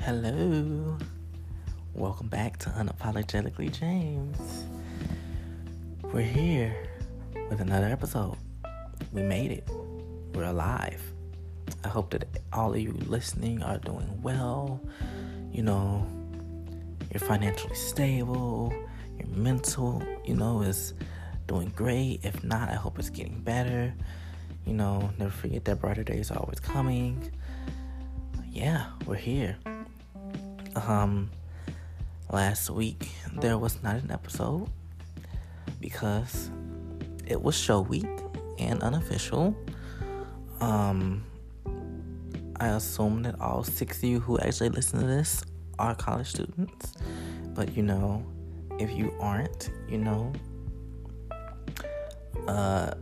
Hello. Welcome back to Unapologetically James. We're here with another episode. We made it. We're alive. I hope that all of you listening are doing well. You know, you're financially stable, your mental, you know, is doing great. If not, I hope it's getting better. You know, never forget that brighter days are always coming. Yeah, we're here. Um, last week there was not an episode because it was show week and unofficial. Um, I assume that all six of you who actually listen to this are college students, but you know, if you aren't, you know, uh,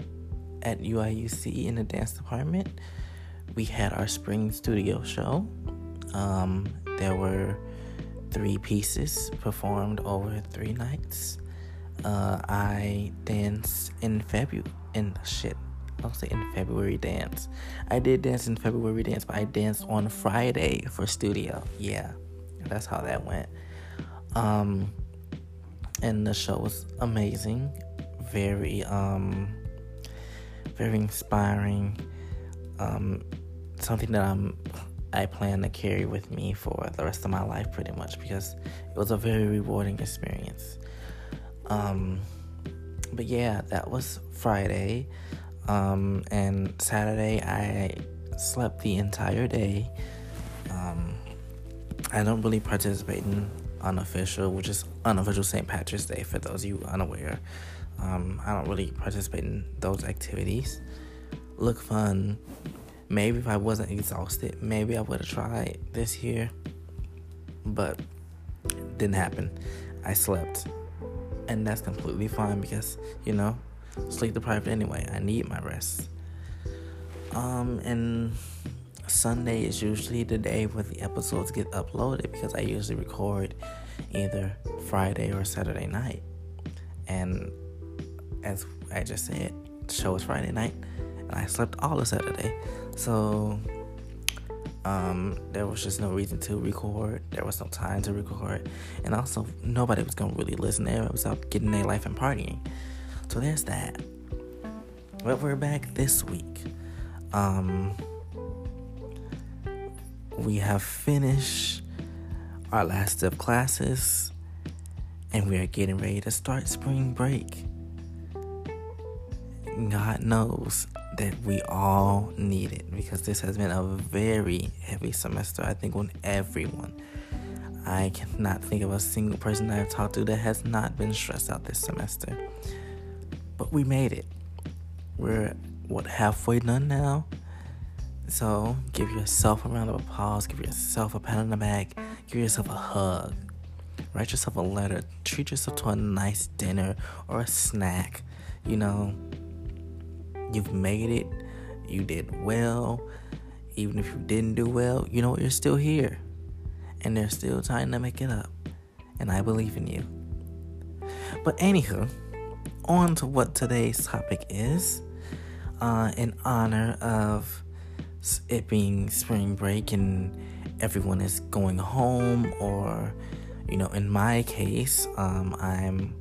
at UIUC in the dance department, we had our spring studio show. Um, there were three pieces performed over three nights. Uh, I danced in February. In shit, I'll say in February dance. I did dance in February dance, but I danced on Friday for studio. Yeah, that's how that went. Um, and the show was amazing. Very um, very inspiring. Um, something that I'm I plan to carry with me for the rest of my life, pretty much, because it was a very rewarding experience. Um, but yeah, that was Friday. Um, and Saturday, I slept the entire day. Um, I don't really participate in unofficial, which is unofficial St. Patrick's Day for those of you unaware. Um, I don't really participate in those activities. Look fun, Maybe if I wasn't exhausted, maybe I would have tried this year. But didn't happen. I slept. And that's completely fine because, you know, sleep deprived anyway. I need my rest. Um and Sunday is usually the day where the episodes get uploaded because I usually record either Friday or Saturday night. And as I just said, the show is Friday night and I slept all of Saturday. So um, there was just no reason to record. There was no time to record, and also nobody was gonna really listen. There it was out getting their life and partying. So there's that. But we're back this week. Um, we have finished our last of classes, and we are getting ready to start spring break. God knows that we all need it because this has been a very heavy semester, I think, on everyone. I cannot think of a single person I've talked to that has not been stressed out this semester. But we made it. We're, what, halfway done now? So give yourself a round of applause, give yourself a pat on the back, give yourself a hug, write yourself a letter, treat yourself to a nice dinner or a snack, you know You've made it. You did well. Even if you didn't do well, you know you're still here. And there's still time to make it up. And I believe in you. But anywho, on to what today's topic is. Uh, in honor of it being spring break and everyone is going home, or, you know, in my case, um, I'm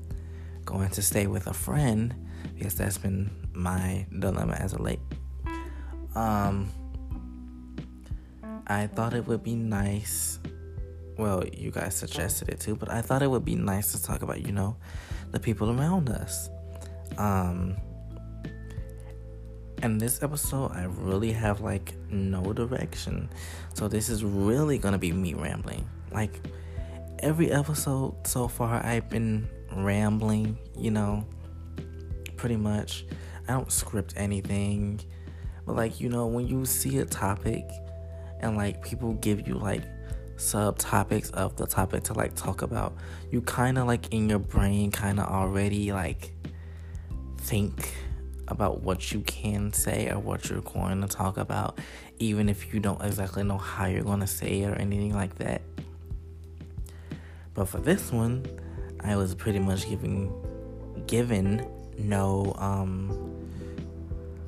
going to stay with a friend because that's been my dilemma as of late. Um, I thought it would be nice. Well, you guys suggested it too, but I thought it would be nice to talk about, you know, the people around us. Um, and this episode, I really have like no direction. So this is really gonna be me rambling. Like every episode so far, I've been rambling, you know, pretty much. I don't script anything. But like, you know, when you see a topic and like people give you like subtopics of the topic to like talk about, you kind of like in your brain kind of already like think about what you can say or what you're going to talk about, even if you don't exactly know how you're going to say it or anything like that. But for this one, I was pretty much giving given no um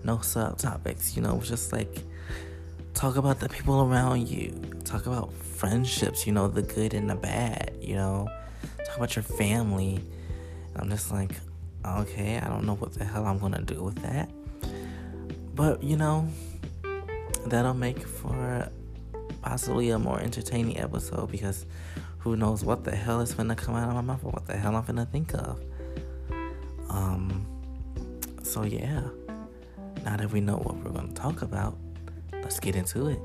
no subtopics, you know, just like talk about the people around you, talk about friendships, you know, the good and the bad, you know, talk about your family. I'm just like, okay, I don't know what the hell I'm gonna do with that. But, you know, that'll make for possibly a more entertaining episode because who knows what the hell is gonna come out of my mouth or what the hell I'm gonna think of. Um, so yeah, now that we know what we're gonna talk about, let's get into it.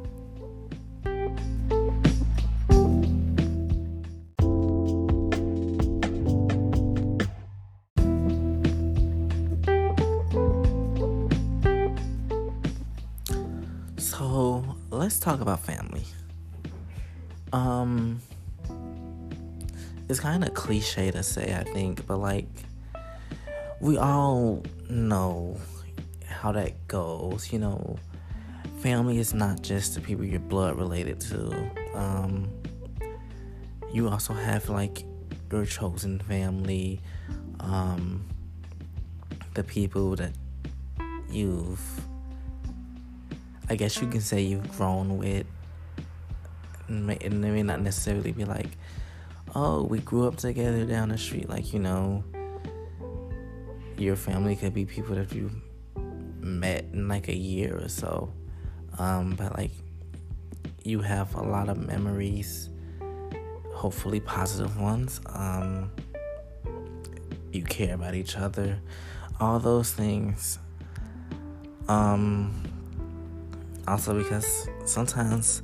Let's talk about family. Um, it's kind of cliche to say, I think, but like, we all know how that goes. You know, family is not just the people you're blood related to. Um, you also have like your chosen family, um, the people that you've, I guess you can say you've grown with. And it may not necessarily be like, oh, we grew up together down the street. Like, you know, your family could be people that you met in like a year or so. Um, but like, you have a lot of memories, hopefully positive ones. Um, you care about each other, all those things. Um, also because sometimes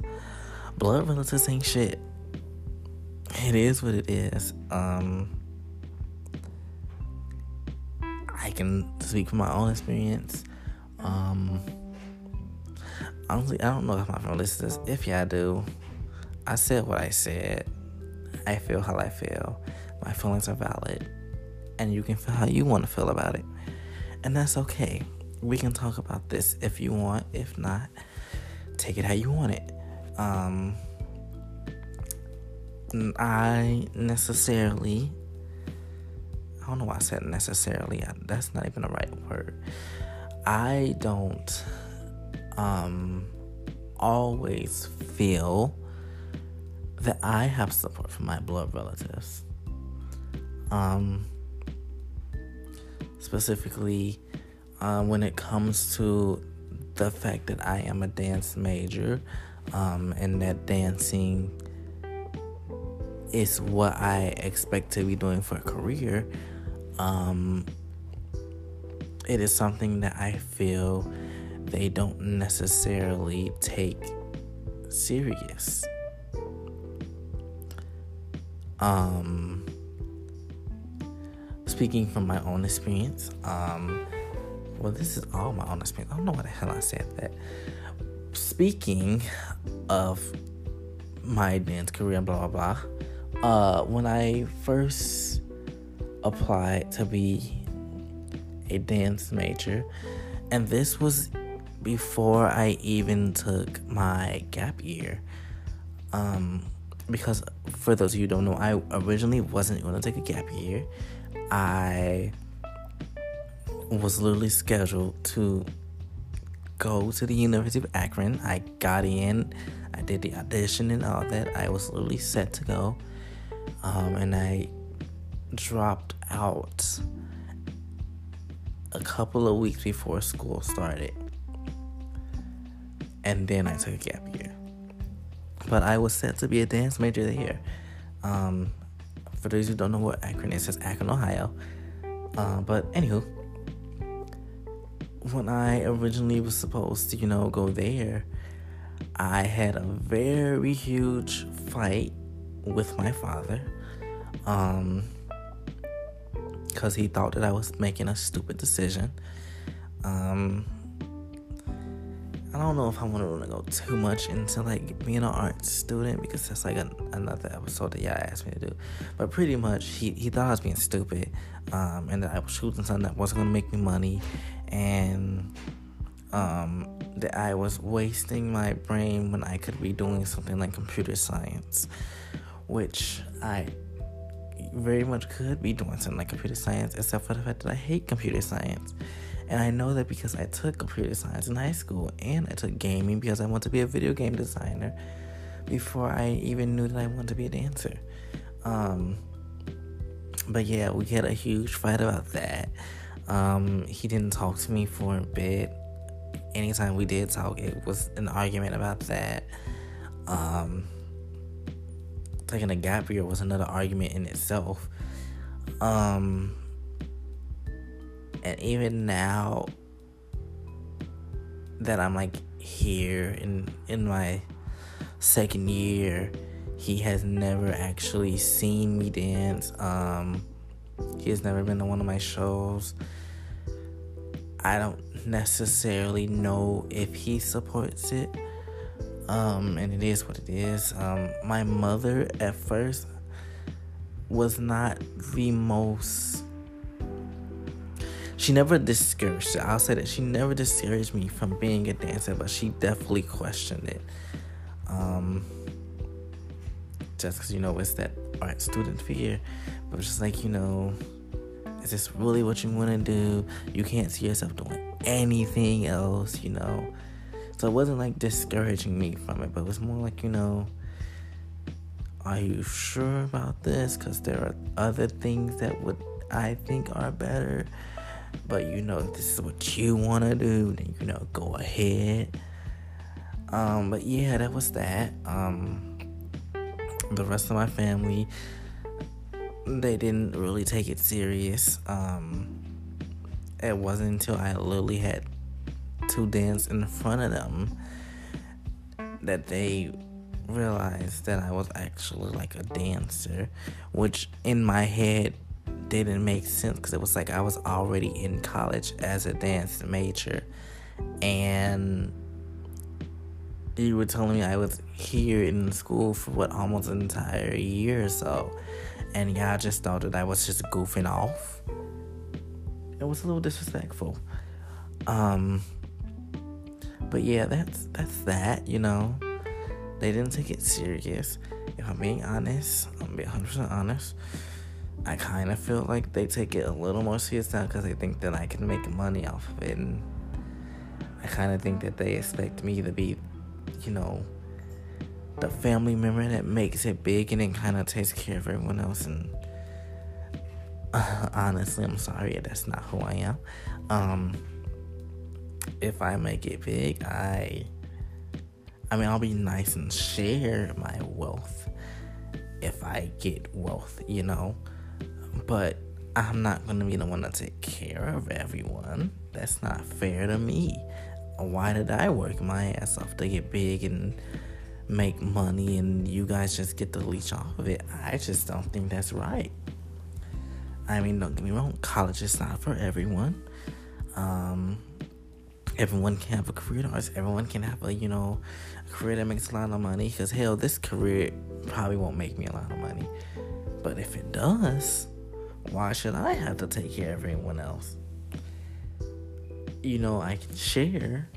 blood relatives ain't shit. It is what it is. Um, I can speak from my own experience. Um, honestly, I don't know if my friend listens. If y'all do, I said what I said. I feel how I feel. My feelings are valid, and you can feel how you want to feel about it, and that's okay. We can talk about this if you want. If not, take it how you want it. Um, I necessarily, I don't know why I said necessarily. That's not even the right word. I don't um, always feel that I have support from my blood relatives. Um, specifically, uh, when it comes to the fact that I am a dance major um, and that dancing is what I expect to be doing for a career, um, it is something that I feel they don't necessarily take serious. Um, speaking from my own experience, um, well, this is all my own experience. I don't know why the hell I said that. Speaking of my dance career, blah blah blah uh, when I first applied to be a dance major, and this was before I even took my gap year. Um, because for those of you who don't know, I originally wasn't going to take a gap year. I was literally scheduled to go to the University of Akron. I got in, I did the audition and all that. I was literally set to go um, and I dropped out a couple of weeks before school started. And then I took a gap year. But I was set to be a dance major there. Um, for those who don't know what Akron is, it's Akron, Ohio. Uh, but anywho, when I originally was supposed to, you know, go there, I had a very huge fight with my father um because he thought that I was making a stupid decision. Um, I don't know if I want to go too much into like being an art student because that's like an, another episode that y'all asked me to do. But pretty much, he, he thought I was being stupid, um, and that I was shooting something that wasn't gonna make me money, and um, that I was wasting my brain when I could be doing something like computer science which I very much could be doing something like computer science, except for the fact that I hate computer science. And I know that because I took computer science in high school and I took gaming because I want to be a video game designer before I even knew that I wanted to be a dancer. Um, but yeah, we had a huge fight about that. Um, he didn't talk to me for a bit. Anytime we did talk, it was an argument about that. Um, taking a gap year was another argument in itself. Um, and even now that I'm like here in in my second year, he has never actually seen me dance. Um, he has never been to one of my shows. I don't necessarily know if he supports it. Um, and it is what it is. Um, my mother at first was not the most she never discouraged I'll say that she never discouraged me from being a dancer, but she definitely questioned it. Um, just because, you know, it's that art student fear. But just like, you know, is this really what you want to do? You can't see yourself doing anything else, you know? So it wasn't like discouraging me from it, but it was more like, you know, are you sure about this? Because there are other things that would I think are better but you know if this is what you want to do then you know go ahead um but yeah that was that um the rest of my family they didn't really take it serious. Um it wasn't until i literally had to dance in front of them that they realized that i was actually like a dancer which in my head didn't make sense because it was like I was already in college as a dance major, and you were telling me I was here in school for what almost an entire year or so, and y'all just thought that I was just goofing off. It was a little disrespectful. Um, but yeah, that's that's that. You know, they didn't take it serious. If I'm being honest, I'm being 100% honest. I kind of feel like they take it a little more serious now because they think that I can make money off of it. And I kind of think that they expect me to be, you know, the family member that makes it big and then kind of takes care of everyone else. And uh, honestly, I'm sorry, that's not who I am. Um, if I make it big, I, I mean, I'll be nice and share my wealth if I get wealth, you know but I'm not to be the one to take care of everyone. That's not fair to me. Why did I work my ass off to get big and make money and you guys just get to leech off of it? I just don't think that's right. I mean, don't get me wrong, college is not for everyone. Um, everyone can have a career in arts. Everyone can have a, you know, a career that makes a lot of money. Because, hell, this career probably won't make me a lot of money. But if it does, why should I have to take care of everyone else? You know, I can share,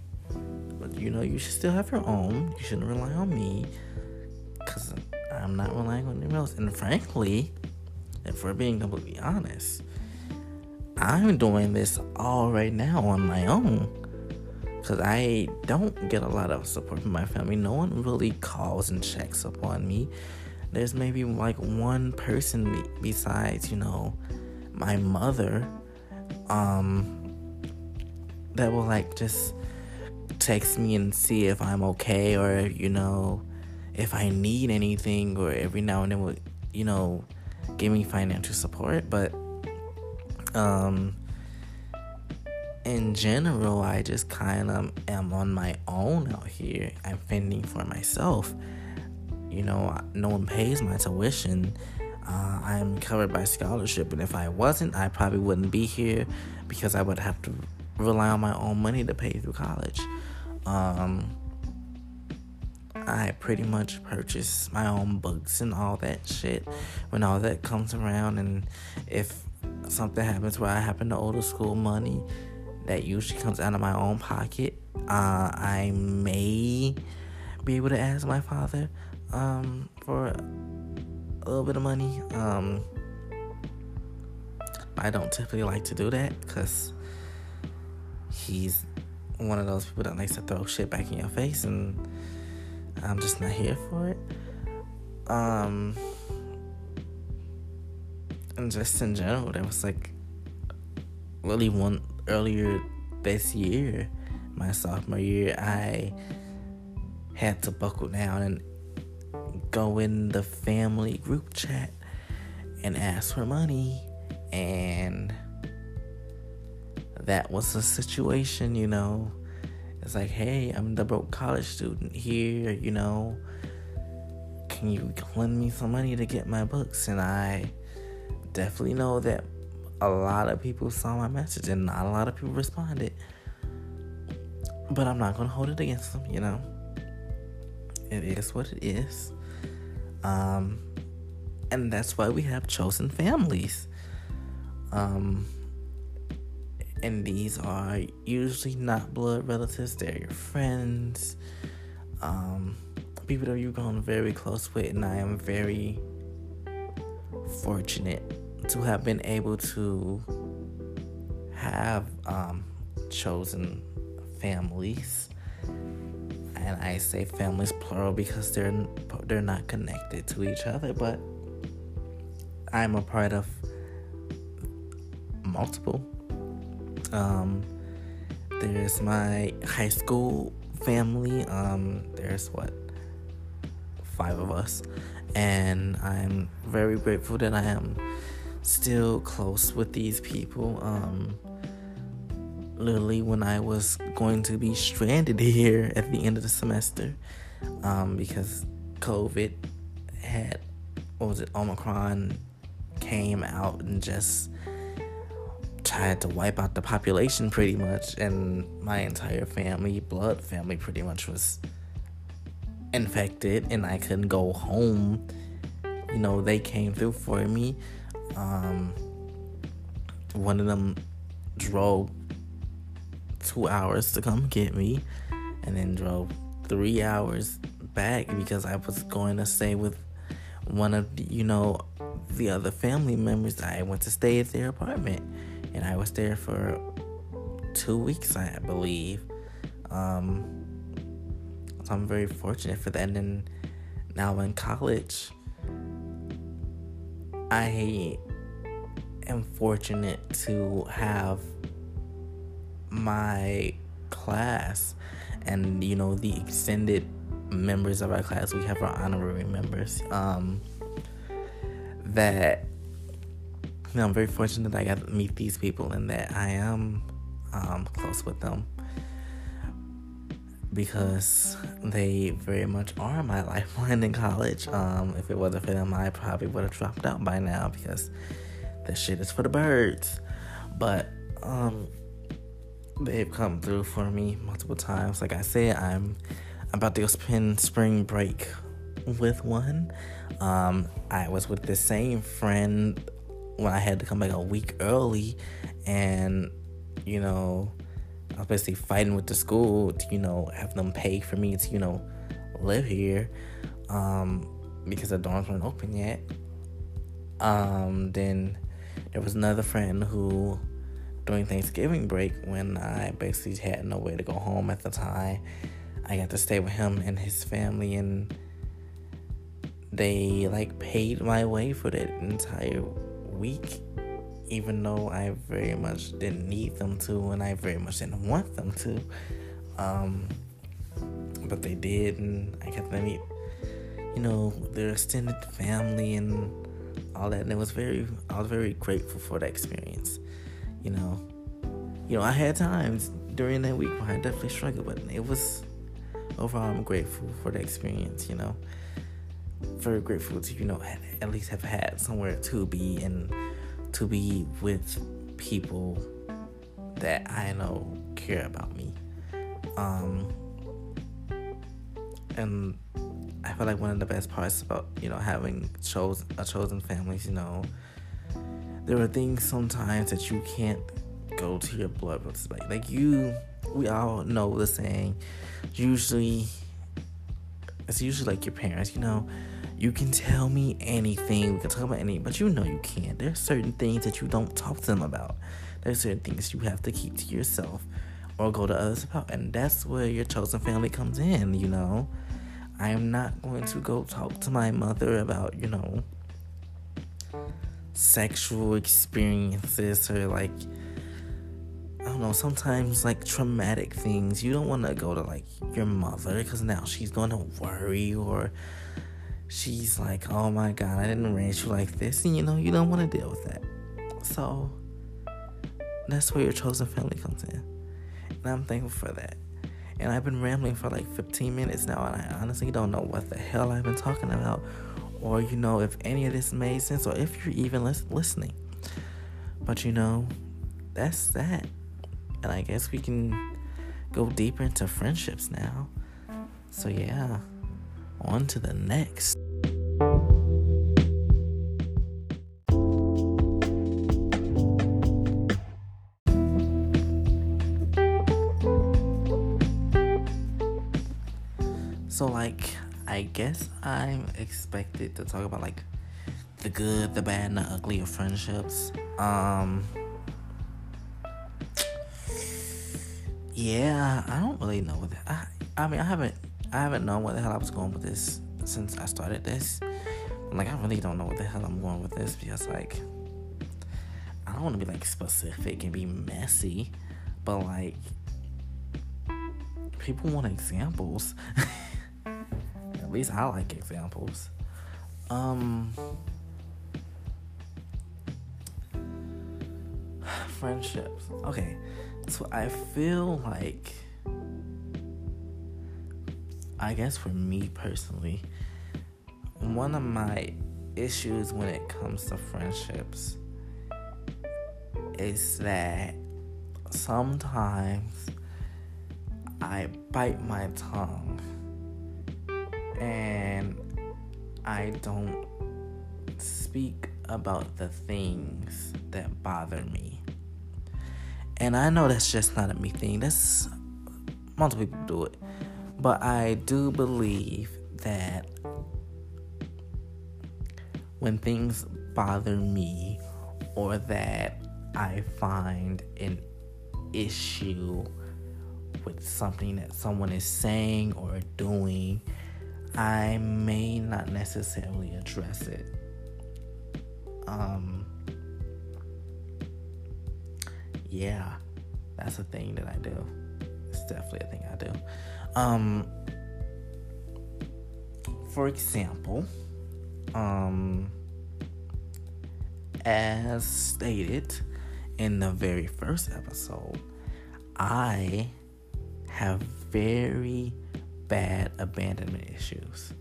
you know, you should still have your own. You shouldn't rely on me because I'm not relying on anyone else. And frankly, if we're being completely honest, I'm doing this all right now on my own because I don't get a lot of support from my family. No one really calls and checks up on me there's maybe like one person besides, you know, my mother, um, that will like just text me and see if I'm okay or, you know, if I need anything or every now and then will, you know, give me financial support. But, um, in general, I just kind of am on my own out here. I'm fending for myself you know, no one pays my tuition. Uh, I'm covered by scholarship, and if I wasn't, I probably wouldn't be here because I would have to rely on my own money to pay through college. Um, I pretty much purchase my own books and all that shit when all that comes around. And if something happens where I happen to owe the school money, that usually comes out of my own pocket. Uh, I may be able to ask my father um, for a little bit of money. Um, I don't typically like to do that because he's one of those people that likes to throw shit back in your face, and I'm just not here for it. Um, and just in general, there was like really one earlier this year, my sophomore year, I had to buckle down and go in the family group chat and ask for money and that was the situation, you know. It's like, hey, I'm the broke college student here, you know. Can you lend me some money to get my books? And I definitely know that a lot of people saw my message and not a lot of people responded. But I'm not gonna hold it against them, you know. It is what it is. Um, and that's why we have chosen families. Um, and these are usually not blood relatives, they're your friends, um, people that you've grown very close with, and I am very fortunate to have been able to have um, chosen families. And I say families plural because they're they're not connected to each other, but I'm a part of multiple um, there's my high school family. Um, there's what five of us, and I'm very grateful that I am still close with these people. Um, literally, when I was going to be stranded here at the end of the semester, um, because COVID had what was it Omicron came out and just tried to wipe out the population pretty much, and my entire family, blood family, pretty much was infected, and I couldn't go home. You know, they came through for me. Um, one of them drove two hours to come get me, and then drove three hours back because I was going to stay with one of you know the other family members. I went to stay at their apartment and I was there for two weeks, I believe. Um, so I'm very fortunate for that. And then now in college, I am fortunate to have my class and you know the extended members of our class we have our honorary members um, that you know, I'm very fortunate that I got to meet these people and that I am um, close with them because they very much are my lifeline in college. Um, if it wasn't for them, I probably would have dropped out by now because this shit is for the birds. But um, they've come through for me multiple times. Like I said, I'm about to go spend spring break with one. Um, I was with the same friend when I had to come back a week early, and you know, I was basically fighting with the school to you know have them pay for me to you know live here, um, because the dorms weren't open yet. Um, then there was another friend who during Thanksgiving break when I basically had no way to go home at the time. I got to stay with him and his family and they like paid my way for that entire week, even though I very much didn't need them to, and I very much didn't want them to. Um, but they did, and I got to meet, you know, their extended family and all that, and it was very, I was very grateful for that experience. You know, you know, I had times during that week where I definitely struggled, but it was overall, I'm grateful for the experience. You know very grateful to you know at least have had somewhere to be and to be with people that I know care about me. Um, and I feel like one of the best parts about you know having chosen a chosen families, you know, there are things sometimes that you can't go to your blood brothers like like you. We all know the saying. Usually, it's usually like your parents, you know You can tell me anything. We can talk about anything, but you know you can't. There's certain things that you don't talk to them about. There's certain things you have to keep to yourself or go to others about. And that's where your chosen family comes in, you know. I am not going to go talk to my mother about, you know, sexual experiences or like I don't know, sometimes like traumatic things. You don't want to go to like your mother because now she's going to worry or she's like, oh my god, I didn't raise you like this. And you know, you don't want to deal with that. So that's where your chosen family comes in. And I'm thankful for that. And I've been rambling for like 15 minutes now, and I honestly don't know what the hell I've been talking about, or you know, if any of this made sense, or if you're even listening. But you know, that's that. And I guess we can go deeper into friendships now. So, yeah, on to the next. So, like, I guess I'm expected to talk about like the good, the bad, and the ugly of friendships. Um, yeah, I don't really know what the, I I mean I haven't I haven't known where the hell I was going with this since I started this. Like I really don't know what the hell I'm going with this because like I don't want to be like specific and be messy, but like people want examples. At least I like examples. Um friendships. Okay. So I feel like, I guess for me personally, one of my issues when it comes to friendships is that sometimes I bite my tongue and I don't speak about the things that bother me. And I know that's just not a me thing. That's multiple people do it. But I do believe that when things bother me or that I find an issue with something that someone is saying or doing, I may not necessarily address it. Um, yeah, that's a thing that I do. It's definitely a thing I do. Um, for example, um, as stated in the very first episode, I have very bad abandonment issues,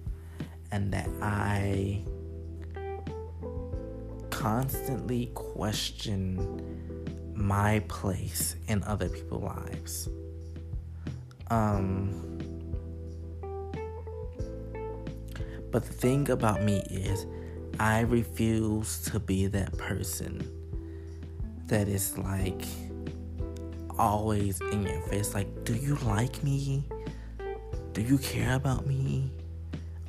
and that I constantly question my place in other people's lives. Um, but the thing about me is, I refuse to be that person that is like always in your face. Like, do you like me? Do you care about me?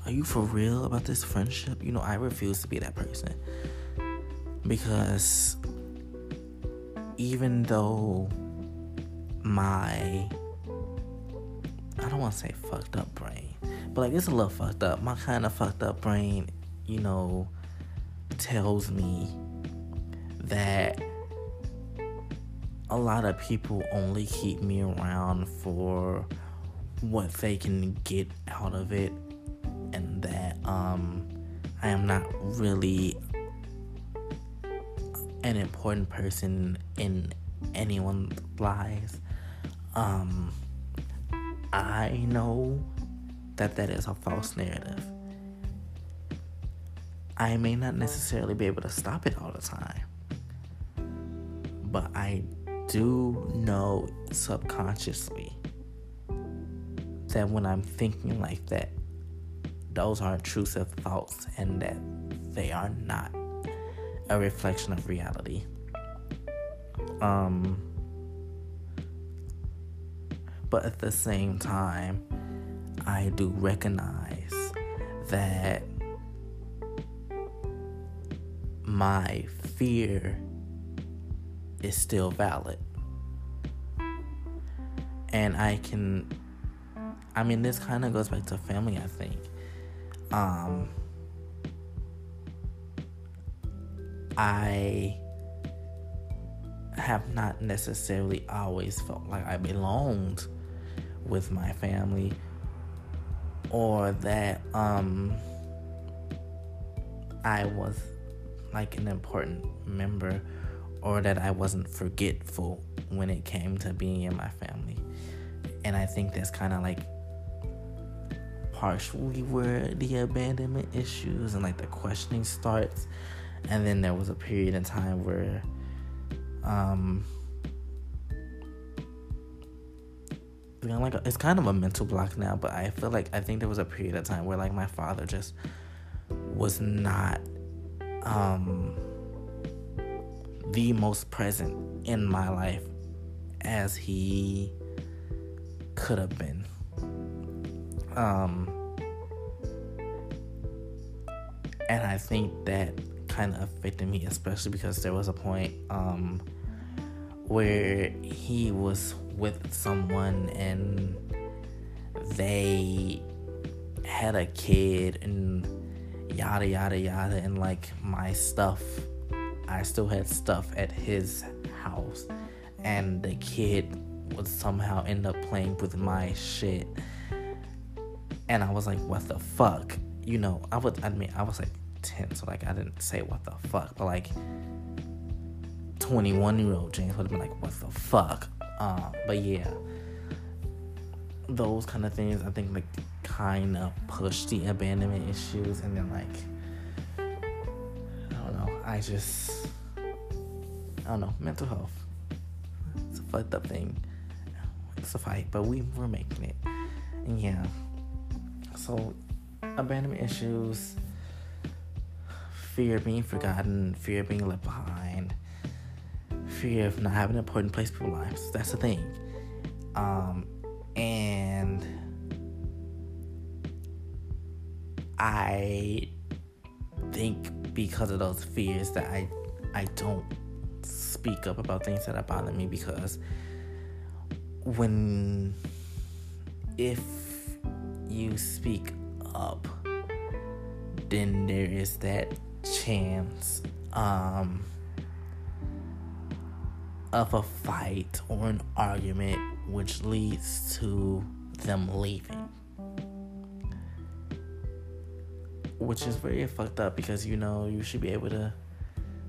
Are you for real about this friendship? You know, I refuse to be that person because even though my don't want to say fucked up brain, but like it's a little fucked up. My kind of fucked up brain, you know, tells me that a lot of people only keep me around for what they can get out of it and that um I am not really an important person in anyone's lives, um, I know that that is a false narrative. I may not necessarily be able to stop it all the time, but I do know subconsciously that when I'm thinking like that, those are intrusive thoughts and that they are not a reflection of reality. Um, but at the same time, I do recognize that my fear is still valid. And I can I mean this kind of goes back to family, I think. Um I have not necessarily always felt like I belonged with my family or that um I was like an important member or that I wasn't forgetful when it came to being in my family. And I think that's kind of like partially where the abandonment issues and like the questioning starts. And then there was a period in time where um like it's kind of a mental block now, but I feel like I think there was a period of time where like my father just was not um the most present in my life as he could have been. Um and I think that kind of affected me especially because there was a point um where he was with someone and they had a kid and yada yada yada and like my stuff I still had stuff at his house. And the kid would somehow end up playing with my shit. And I was like what the fuck? You know I would I mean I was like 10 so like I didn't say what the fuck but like 21 year old James would have been like, what the fuck? Uh, but yeah, those kind of things I think like kind of push the abandonment issues, and then like I don't know, I just I don't know, mental health. It's a fucked up thing. It's a fight, but we we're making it, and yeah. So abandonment issues, fear of being forgotten, fear of being left behind fear of not having an important place in people's lives. That's the thing. Um, and I think because of those fears that I I don't speak up about things that bother me because when if you speak up then there is that chance um of a fight or an argument which leads to them leaving. Which is very fucked up because you know you should be able to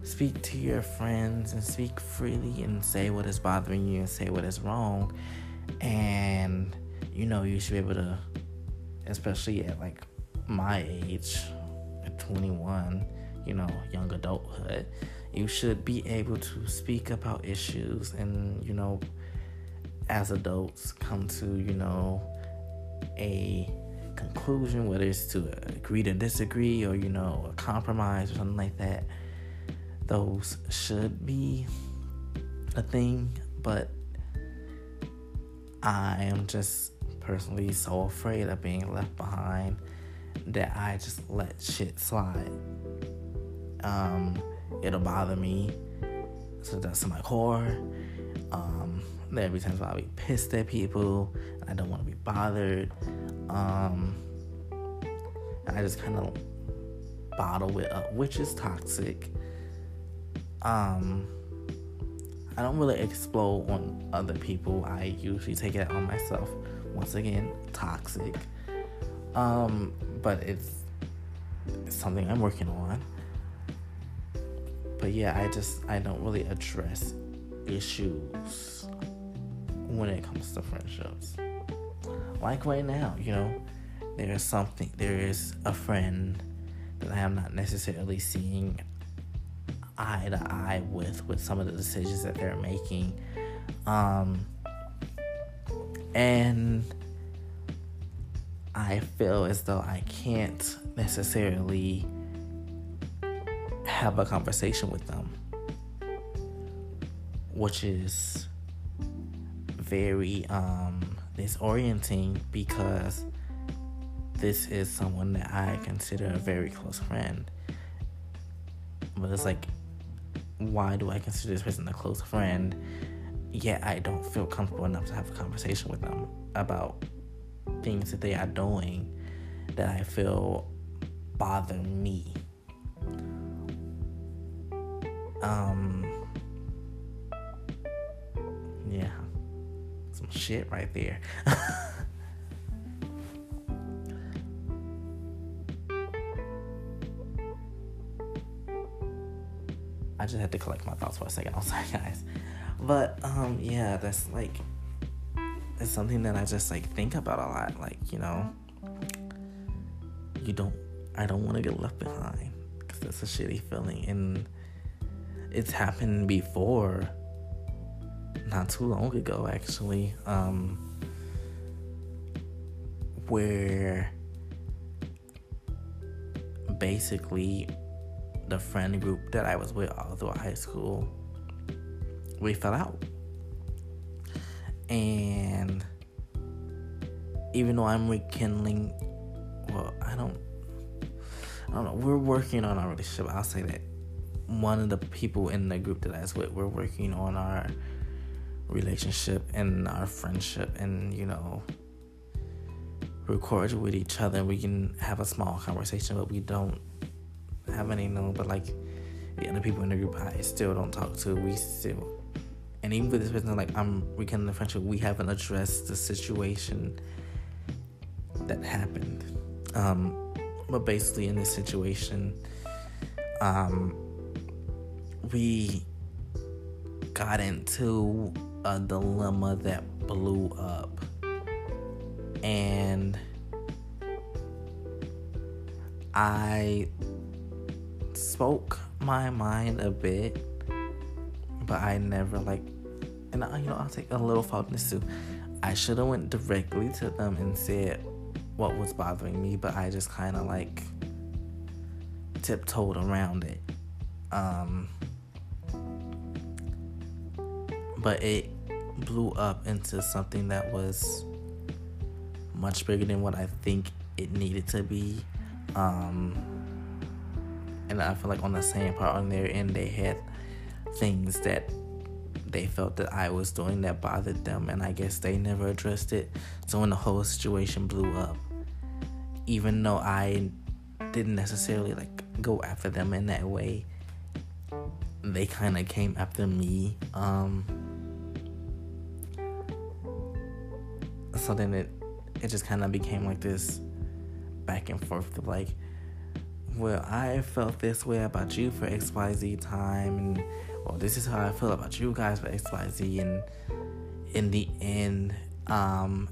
speak to your friends and speak freely and say what is bothering you and say what is wrong. And you know you should be able to, especially at like my age, at 21, you know, young adulthood you should be able to speak about issues and, you know, as adults come to, you know, a conclusion, whether it's to agree to disagree or, you know, a compromise or something like that. Those should be a thing, but I am just personally so afraid of being left behind that I just let shit slide. Um, it'll bother me. So that's to my core. Um, every time I'll be pissed at people. I don't want to be bothered. Um, I just kind of bottle it up, which is toxic. Um, I don't really explode on other people. I usually take it on myself. Once again, toxic. Um, but it's, it's something I'm working on but yeah, I just I don't really address issues when it comes to friendships. Like right now, you know, there is something there is a friend that I am not necessarily seeing eye to eye with with some of the decisions that they're making. Um and I feel as though I can't necessarily have a conversation with them, which is very um, disorienting because this is someone that I consider a very close friend. but it's like, why do I consider this person a close friend? Yet I don't feel comfortable enough to have a conversation with them about things that they are doing that I feel bother me. Um, yeah, some shit right there. I just had to collect my thoughts for a second. I'm sorry, guys. But um, yeah, that's like it's something that I just like think about a lot. Like you know, you don't. I don't want to get left behind because that's a shitty feeling, and it's happened before. Not too long ago, actually, um, where basically the friend group that I was with all through high school, we fell out. And even though I'm rekindling, well, I don't, I don't know. We're working on our relationship. I'll say that one of the people in the group that I was with, we're working on our relationship and our friendship, and you know, we're cordial with each other. We can have a small conversation, but we don't have any no. but like the other people in the group I still don't talk to. We still, and even with this person, like I'm we rekindling the friendship, we haven't addressed the situation that happened. Um, but basically, in this situation, um, we got into a dilemma that blew up, and I spoke my mind a bit, but I never like, and I, you know, I'll take a little fault in this too. I should have went directly to them and said what was bothering me, but I just kind of like tiptoed around it. Um, but it blew up into something that was much bigger than what I think it needed to be. Um, and I feel like on the same part on their end, they had things that they felt that I was doing that bothered them, and I guess they never addressed it. So when the whole situation blew up, even though I didn't necessarily like go after them in that way, they kind of came after me. Um, so then it it just kind of became like this back and forth of like well, I felt this way about you for XYZ time, and well, this is how I feel about you guys for XYZ. And in the end, um,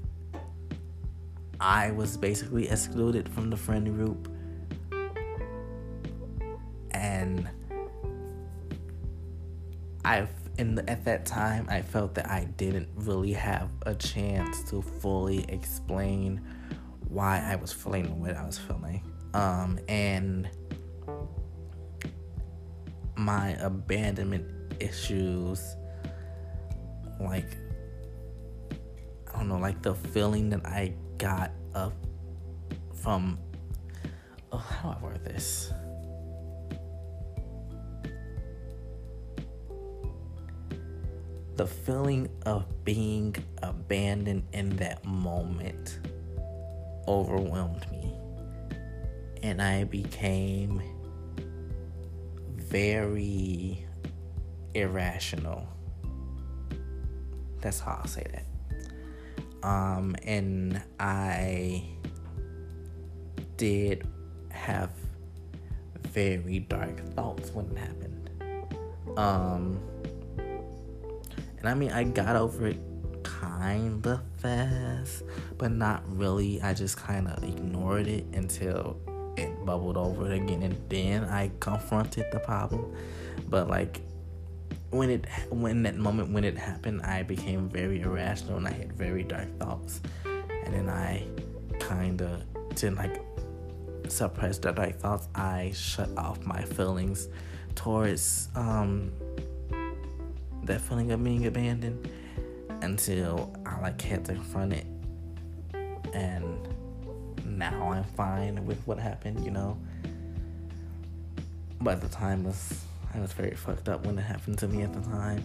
I was basically excluded from the friend group. And I, the, at that time, I felt that I didn't really have a chance to fully explain why I was feeling what I was feeling um, and my abandonment issues, like I don't know, like the feeling that I got up from. Oh, how do I word this? The feeling of being abandoned in that moment overwhelmed me and I became very irrational. That's how I'll say that. Um, and I did have very dark thoughts when it happened. Um, and I mean, I got over it kind of fast, but not really. I just kind of ignored it until it bubbled over again and then I confronted the problem. But like when it when that moment when it happened, I became very irrational and I had very dark thoughts. And then I kinda to like suppress the dark thoughts, I shut off my feelings towards um that feeling of being abandoned until I like had to confront it and now I'm fine with what happened, you know. but at the time was I was very fucked up when it happened to me at the time,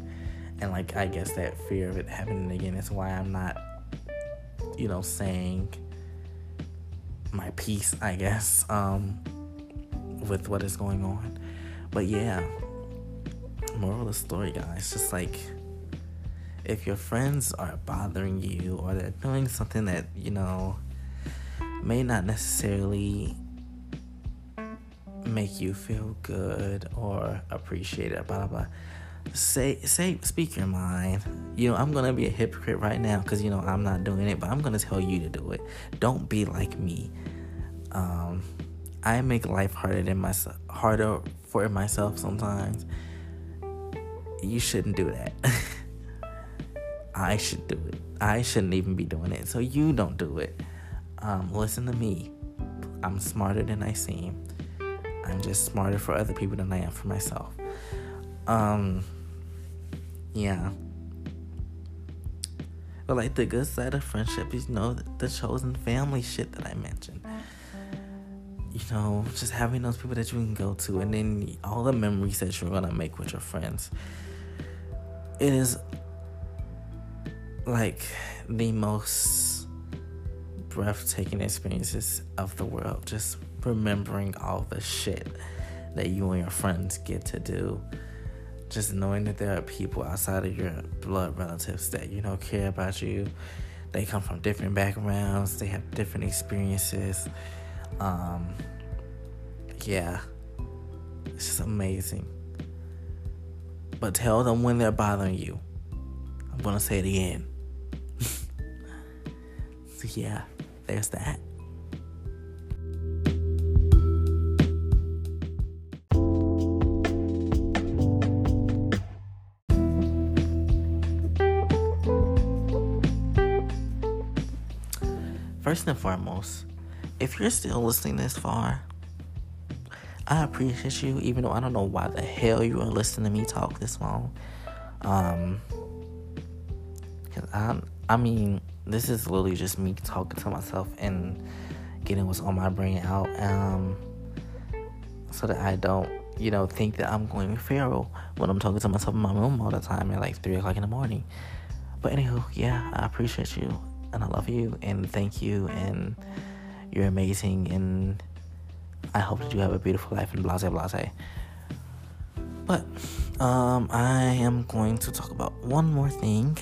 and like I guess that fear of it happening again is why I'm not, you know, saying my piece. I guess um, with what is going on, but yeah. Moral of the story, guys, just like if your friends are bothering you or they're doing something that you know may not necessarily make you feel good or appreciated, blah blah blah. Say say speak your mind. You know, I'm gonna be a hypocrite right now because you know I'm not doing it, but I'm gonna tell you to do it. Don't be like me. Um, I make life harder than myself, harder for myself sometimes. You shouldn't do that. I should do it. I shouldn't even be doing it. So you don't do it. Um, listen to me. I'm smarter than I seem. I'm just smarter for other people than I am for myself. Um, yeah. But like the good side of friendship is, you know, the chosen family shit that I mentioned. You know, just having those people that you can go to, and then all the memories that you're gonna make with your friends. It is like the most breathtaking experiences of the world. Just remembering all the shit that you and your friends get to do. Just knowing that there are people outside of your blood relatives that, you know, care about you. They come from different backgrounds, they have different experiences. Um, yeah, it's just amazing. But tell them when they're bothering you. I'm gonna say it again. So, yeah, there's that. First and foremost, if you're still listening this far, I appreciate you, even though I don't know why the hell you are listening to me talk this long. Um, cause I, I mean, this is literally just me talking to myself and getting what's on my brain out um, so that I don't, you know, think that I'm going feral when I'm talking to myself in my room all the time at like 3 o'clock in the morning. But anywho, yeah, I appreciate you and I love you and thank you and you're amazing and I hope that you have a beautiful life and blase blase. But um, I am going to talk about one more thing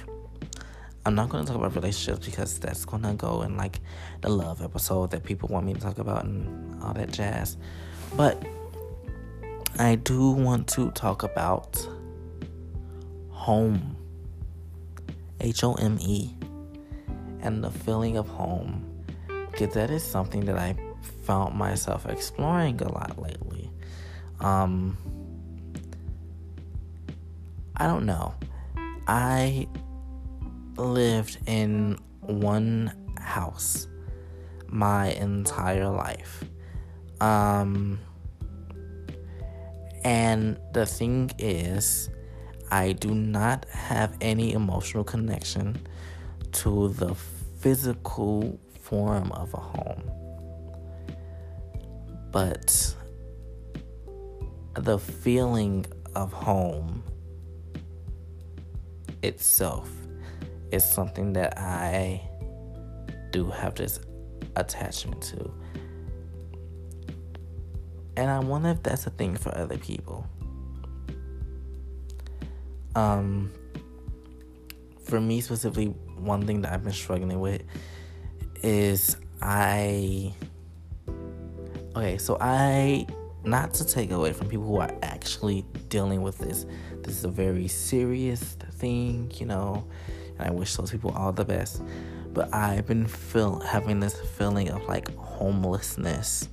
I'm not going to talk about relationships because that's going to go in like the love episode that people want me to talk about and all that jazz. But I do want to talk about home. H O M E. And the feeling of home. Because that is something that I found myself exploring a lot lately. Um, I don't know. I lived in one house my entire life. Um, and the thing is, I do not have any emotional connection to the physical form of a home. But the feeling of home itself is something that I do have this attachment to. And I wonder if that's a thing for other people. Um, for me specifically, one thing that I've been struggling with is I. Okay, so I. Not to take away from people who are actually dealing with this. This is a very serious thing, you know and I wish those people all the best. But I've been feel having this feeling of like homelessness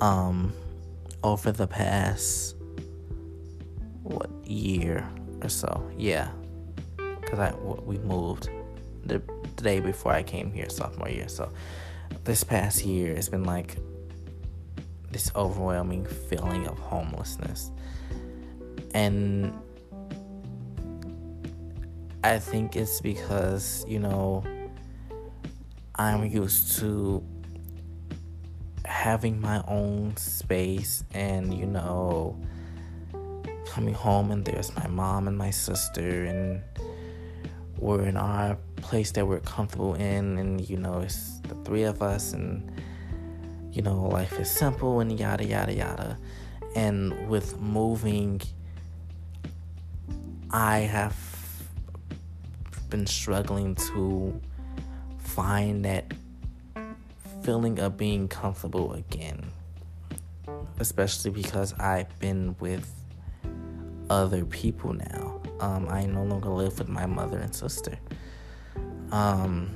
um over the past what year or so. Yeah. Cuz I we moved the, the day before I came here sophomore year. So this past year it's been like this overwhelming feeling of homelessness. And I think it's because, you know, I'm used to having my own space and, you know, coming home and there's my mom and my sister and we're in our place that we're comfortable in and you know it's the three of us and you know life is simple and yada yada yada and with moving i have been struggling to find that feeling of being comfortable again especially because i've been with other people now. Um, I no longer live with my mother and sister. Um,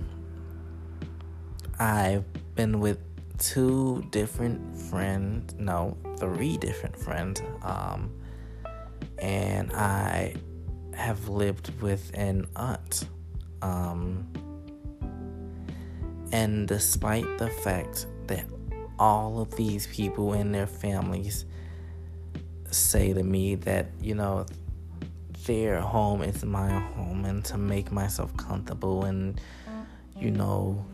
I've been with two different friends, no, three different friends, um, and I have lived with an aunt. Um, and despite the fact that all of these people and their families say to me that, you know, their home is my home and to make myself comfortable and, you know,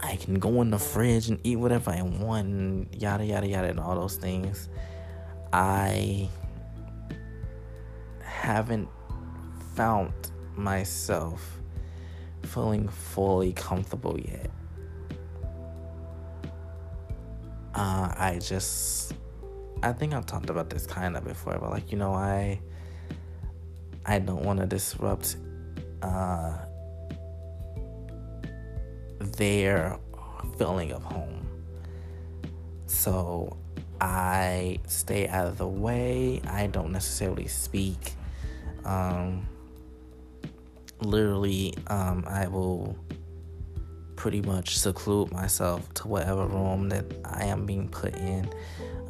I can go in the fridge and eat whatever I want and yada yada yada and all those things. I haven't found myself feeling fully comfortable yet. Uh, I just I think I've talked about this kind of before, but like you know, I I don't want to disrupt uh, their feeling of home. So I stay out of the way. I don't necessarily speak. Um, literally, um, I will pretty much seclude myself to whatever room that I am being put in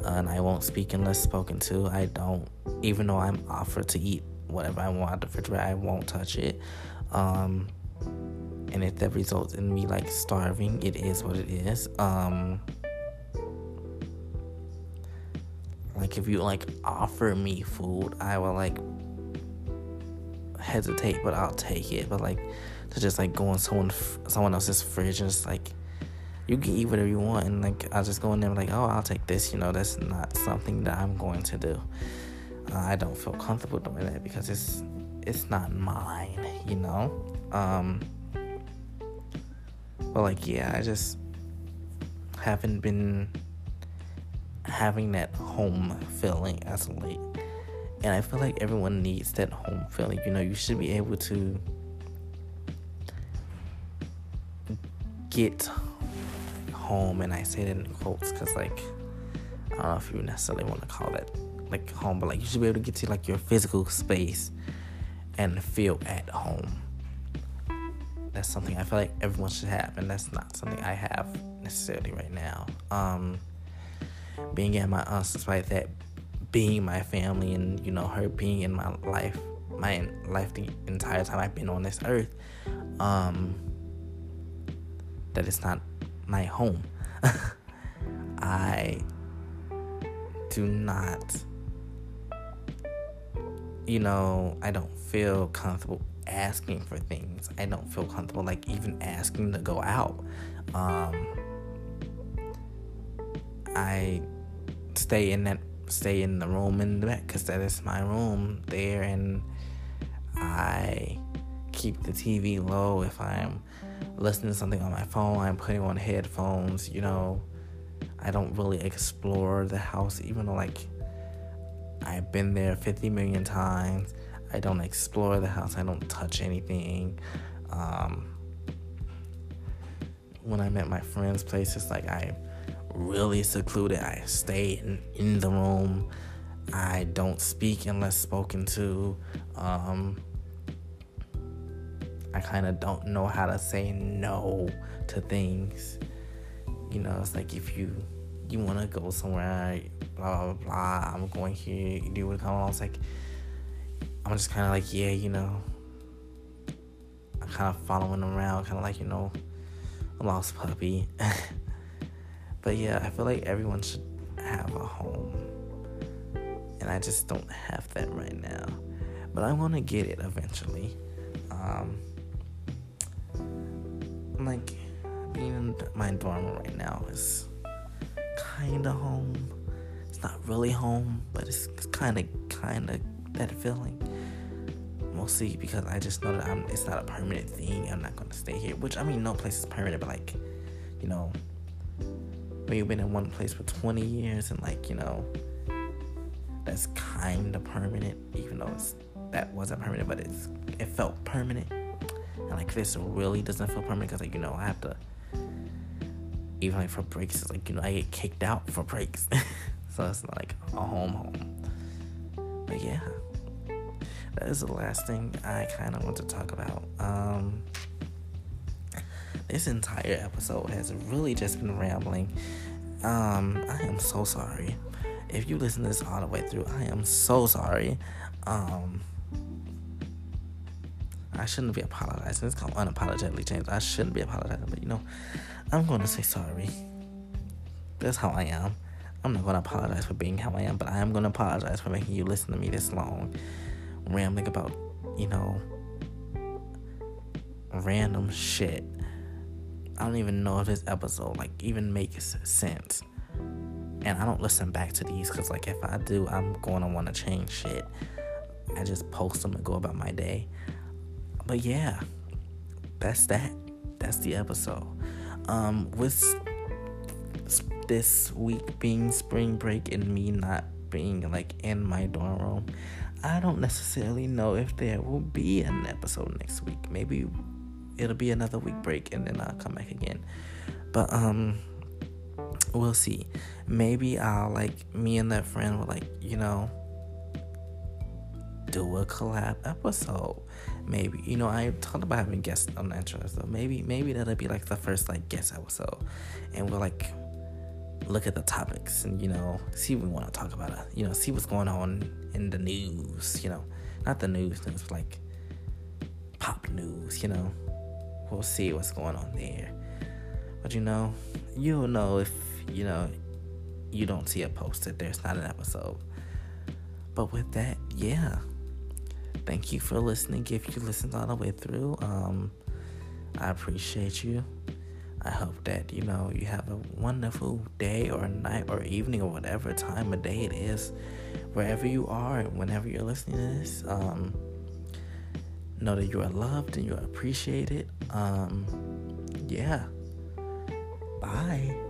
and I won't speak unless spoken to. I don't, even though I'm offered to eat whatever I want out the refrigerator, I won't touch it. Um, and if that results in me like starving, it is what it is. Um, like if you like offer me food, I will like hesitate, but I'll take it. But like to just like go in someone someone else's fridge and just like you can eat whatever you want and like I'll just go in there like, oh, I'll take this. You know, that's not something that I'm going to do. Uh, I don't feel comfortable doing that because it's it's not mine. You know. Um, but like, yeah, I just haven't been having that home feeling as of late. And I feel like everyone needs that home feeling. You know, you should be able to get home, and I say that in quotes because, like, I don't know if you necessarily want to call that like home, but like you should be able to get to like your physical space and feel at home. That's something I feel like everyone should have, and that's not something I have necessarily right now. Um, being at my aunt's, despite that being my family and you know her being in my life, my life the entire time I've been on this earth, um, that it's not my home. I do not, you know, I don't feel comfortable asking for things. I don't feel comfortable like even asking to go out. Um, I stay in that stay in the room in the back because that is my room there, and I keep the TV low if I'm listening to something on my phone, I'm putting on headphones, you know. I don't really explore the house, even though, like, I've been there 50 million times. I don't explore the house, I don't touch anything. Um, when I'm at my friend's place, it's like I'm really secluded. I stay in, in the room. I don't speak unless spoken to. Um, I kind of don't know how to say no to things. You know, it's like if you you want to go somewhere, blah blah blah. I'm going here. You want to come along? It's like I'm just kind of like yeah, you know. I'm kind of following around, kind of like you know, a lost puppy. but yeah, I feel like everyone should have a home, and I just don't have that right now. But I want to get it eventually. Um, like being in my dorm right now is kind of home. It's not really home, but it's kind of, kind of that feeling. Mostly because I just know that I'm, it's not a permanent thing. I'm not gonna stay here. Which I mean, no place is permanent, but like, you know, when you've been in one place for 20 years and like, you know, that's kind of permanent, even though it's that wasn't permanent, but it's it felt permanent. And like this really doesn't feel permanent because like you know I have to even like for breaks, it's like you know I get kicked out for breaks, so it's not like a home home. But yeah, that is the last thing I kind of want to talk about. Um, this entire episode has really just been rambling. Um, I am so sorry. If you listen to this all the way through, I am so sorry. Um, I shouldn't be apologizing. It's called unapologetically James. I shouldn't be apologizing, but you know, I'm going to say sorry. That's how I am. I'm not going to apologize for being how I am, but I am going to apologize for making you listen to me this long, rambling about, you know, random shit. I don't even know if this episode like even makes sense. And I don't listen back to these because like if I do, I'm going to want to change shit. I just post them and go about my day. But yeah, that's that. That's the episode. Um, with this week being spring break and me not being like in my dorm room, I don't necessarily know if there will be an episode next week. Maybe it'll be another week break and then I'll come back again. But um we'll see. Maybe I'll like me and that friend will like, you know, do a collab episode. Maybe you know I talked about having guests on the intro, so maybe maybe that'll be like the first like guest episode, and we'll like look at the topics and you know see what we want to talk about. You know, see what's going on in the news. You know, not the news news, like pop news. You know, we'll see what's going on there. But you know, you'll know if you know you don't see it posted. There's not an episode. But with that, yeah. Thank you for listening. If you listened all the way through, um, I appreciate you. I hope that you know you have a wonderful day or night or evening or whatever time of day it is, wherever you are, whenever you're listening to this. Um, know that you are loved and you are appreciated. Um, yeah. Bye.